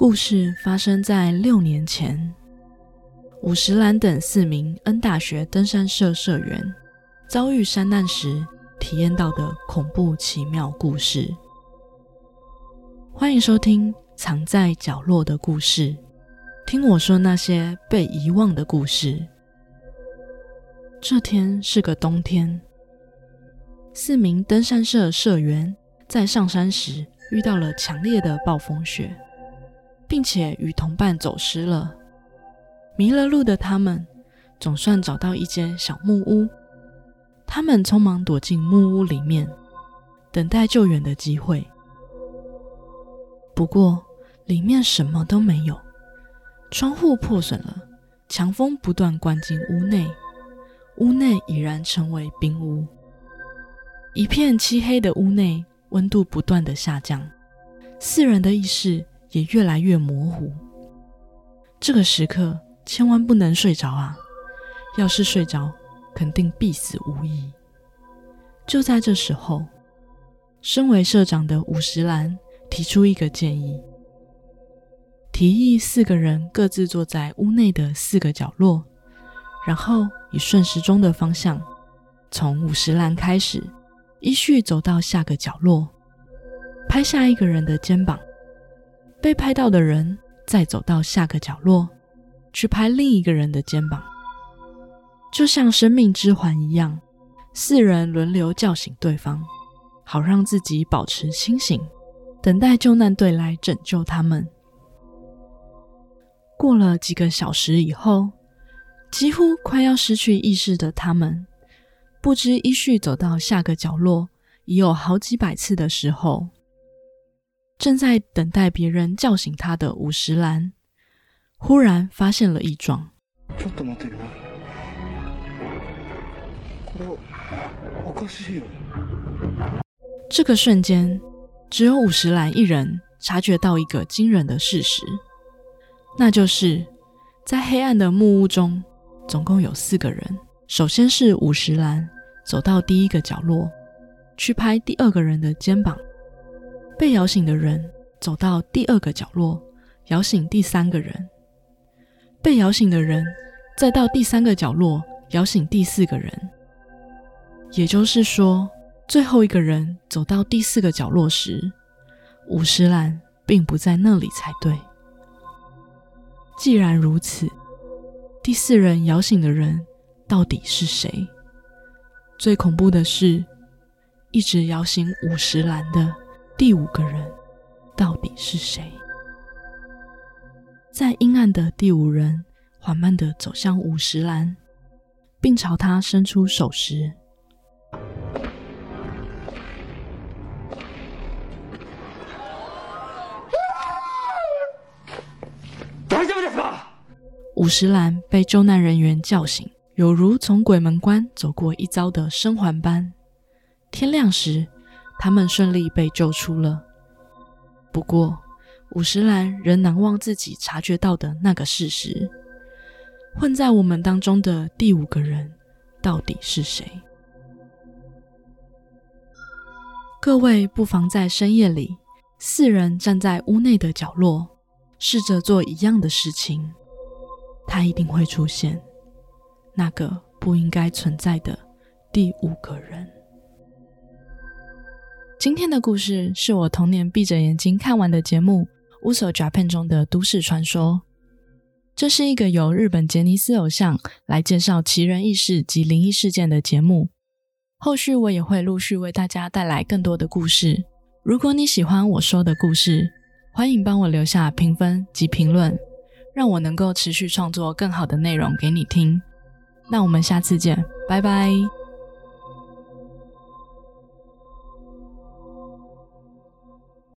故事发生在六年前，五十岚等四名 N 大学登山社社员遭遇山难时体验到的恐怖奇妙故事。欢迎收听《藏在角落的故事》，听我说那些被遗忘的故事。这天是个冬天，四名登山社社员在上山时遇到了强烈的暴风雪。并且与同伴走失了，迷了路的他们总算找到一间小木屋。他们匆忙躲进木屋里面，等待救援的机会。不过里面什么都没有，窗户破损了，强风不断灌进屋内，屋内已然成为冰屋。一片漆黑的屋内，温度不断的下降，四人的意识。也越来越模糊。这个时刻千万不能睡着啊！要是睡着，肯定必死无疑。就在这时候，身为社长的五十岚提出一个建议，提议四个人各自坐在屋内的四个角落，然后以顺时钟的方向，从五十岚开始，依序走到下个角落，拍下一个人的肩膀。被拍到的人再走到下个角落，去拍另一个人的肩膀，就像生命之环一样，四人轮流叫醒对方，好让自己保持清醒，等待救难队来拯救他们。过了几个小时以后，几乎快要失去意识的他们，不知依序走到下个角落已有好几百次的时候。正在等待别人叫醒他的五十岚，忽然发现了异状。这个瞬间，只有五十岚一人察觉到一个惊人的事实，那就是在黑暗的木屋中，总共有四个人。首先是五十岚走到第一个角落，去拍第二个人的肩膀。被摇醒的人走到第二个角落，摇醒第三个人；被摇醒的人再到第三个角落，摇醒第四个人。也就是说，最后一个人走到第四个角落时，五十岚并不在那里才对。既然如此，第四人摇醒的人到底是谁？最恐怖的是，一直摇醒五十岚的。第五个人到底是谁？在阴暗的第五人缓慢的走向五十岚，并朝他伸出手时，五十岚被救难人员叫醒，有如从鬼门关走过一遭的生还般。天亮时。他们顺利被救出了。不过，五十岚仍难忘自己察觉到的那个事实：混在我们当中的第五个人到底是谁？各位不妨在深夜里，四人站在屋内的角落，试着做一样的事情。他一定会出现那个不应该存在的第五个人。今天的故事是我童年闭着眼睛看完的节目《乌索 Japan》中的都市传说。这是一个由日本杰尼斯偶像来介绍奇人异事及灵异事件的节目。后续我也会陆续为大家带来更多的故事。如果你喜欢我说的故事，欢迎帮我留下评分及评论，让我能够持续创作更好的内容给你听。那我们下次见，拜拜。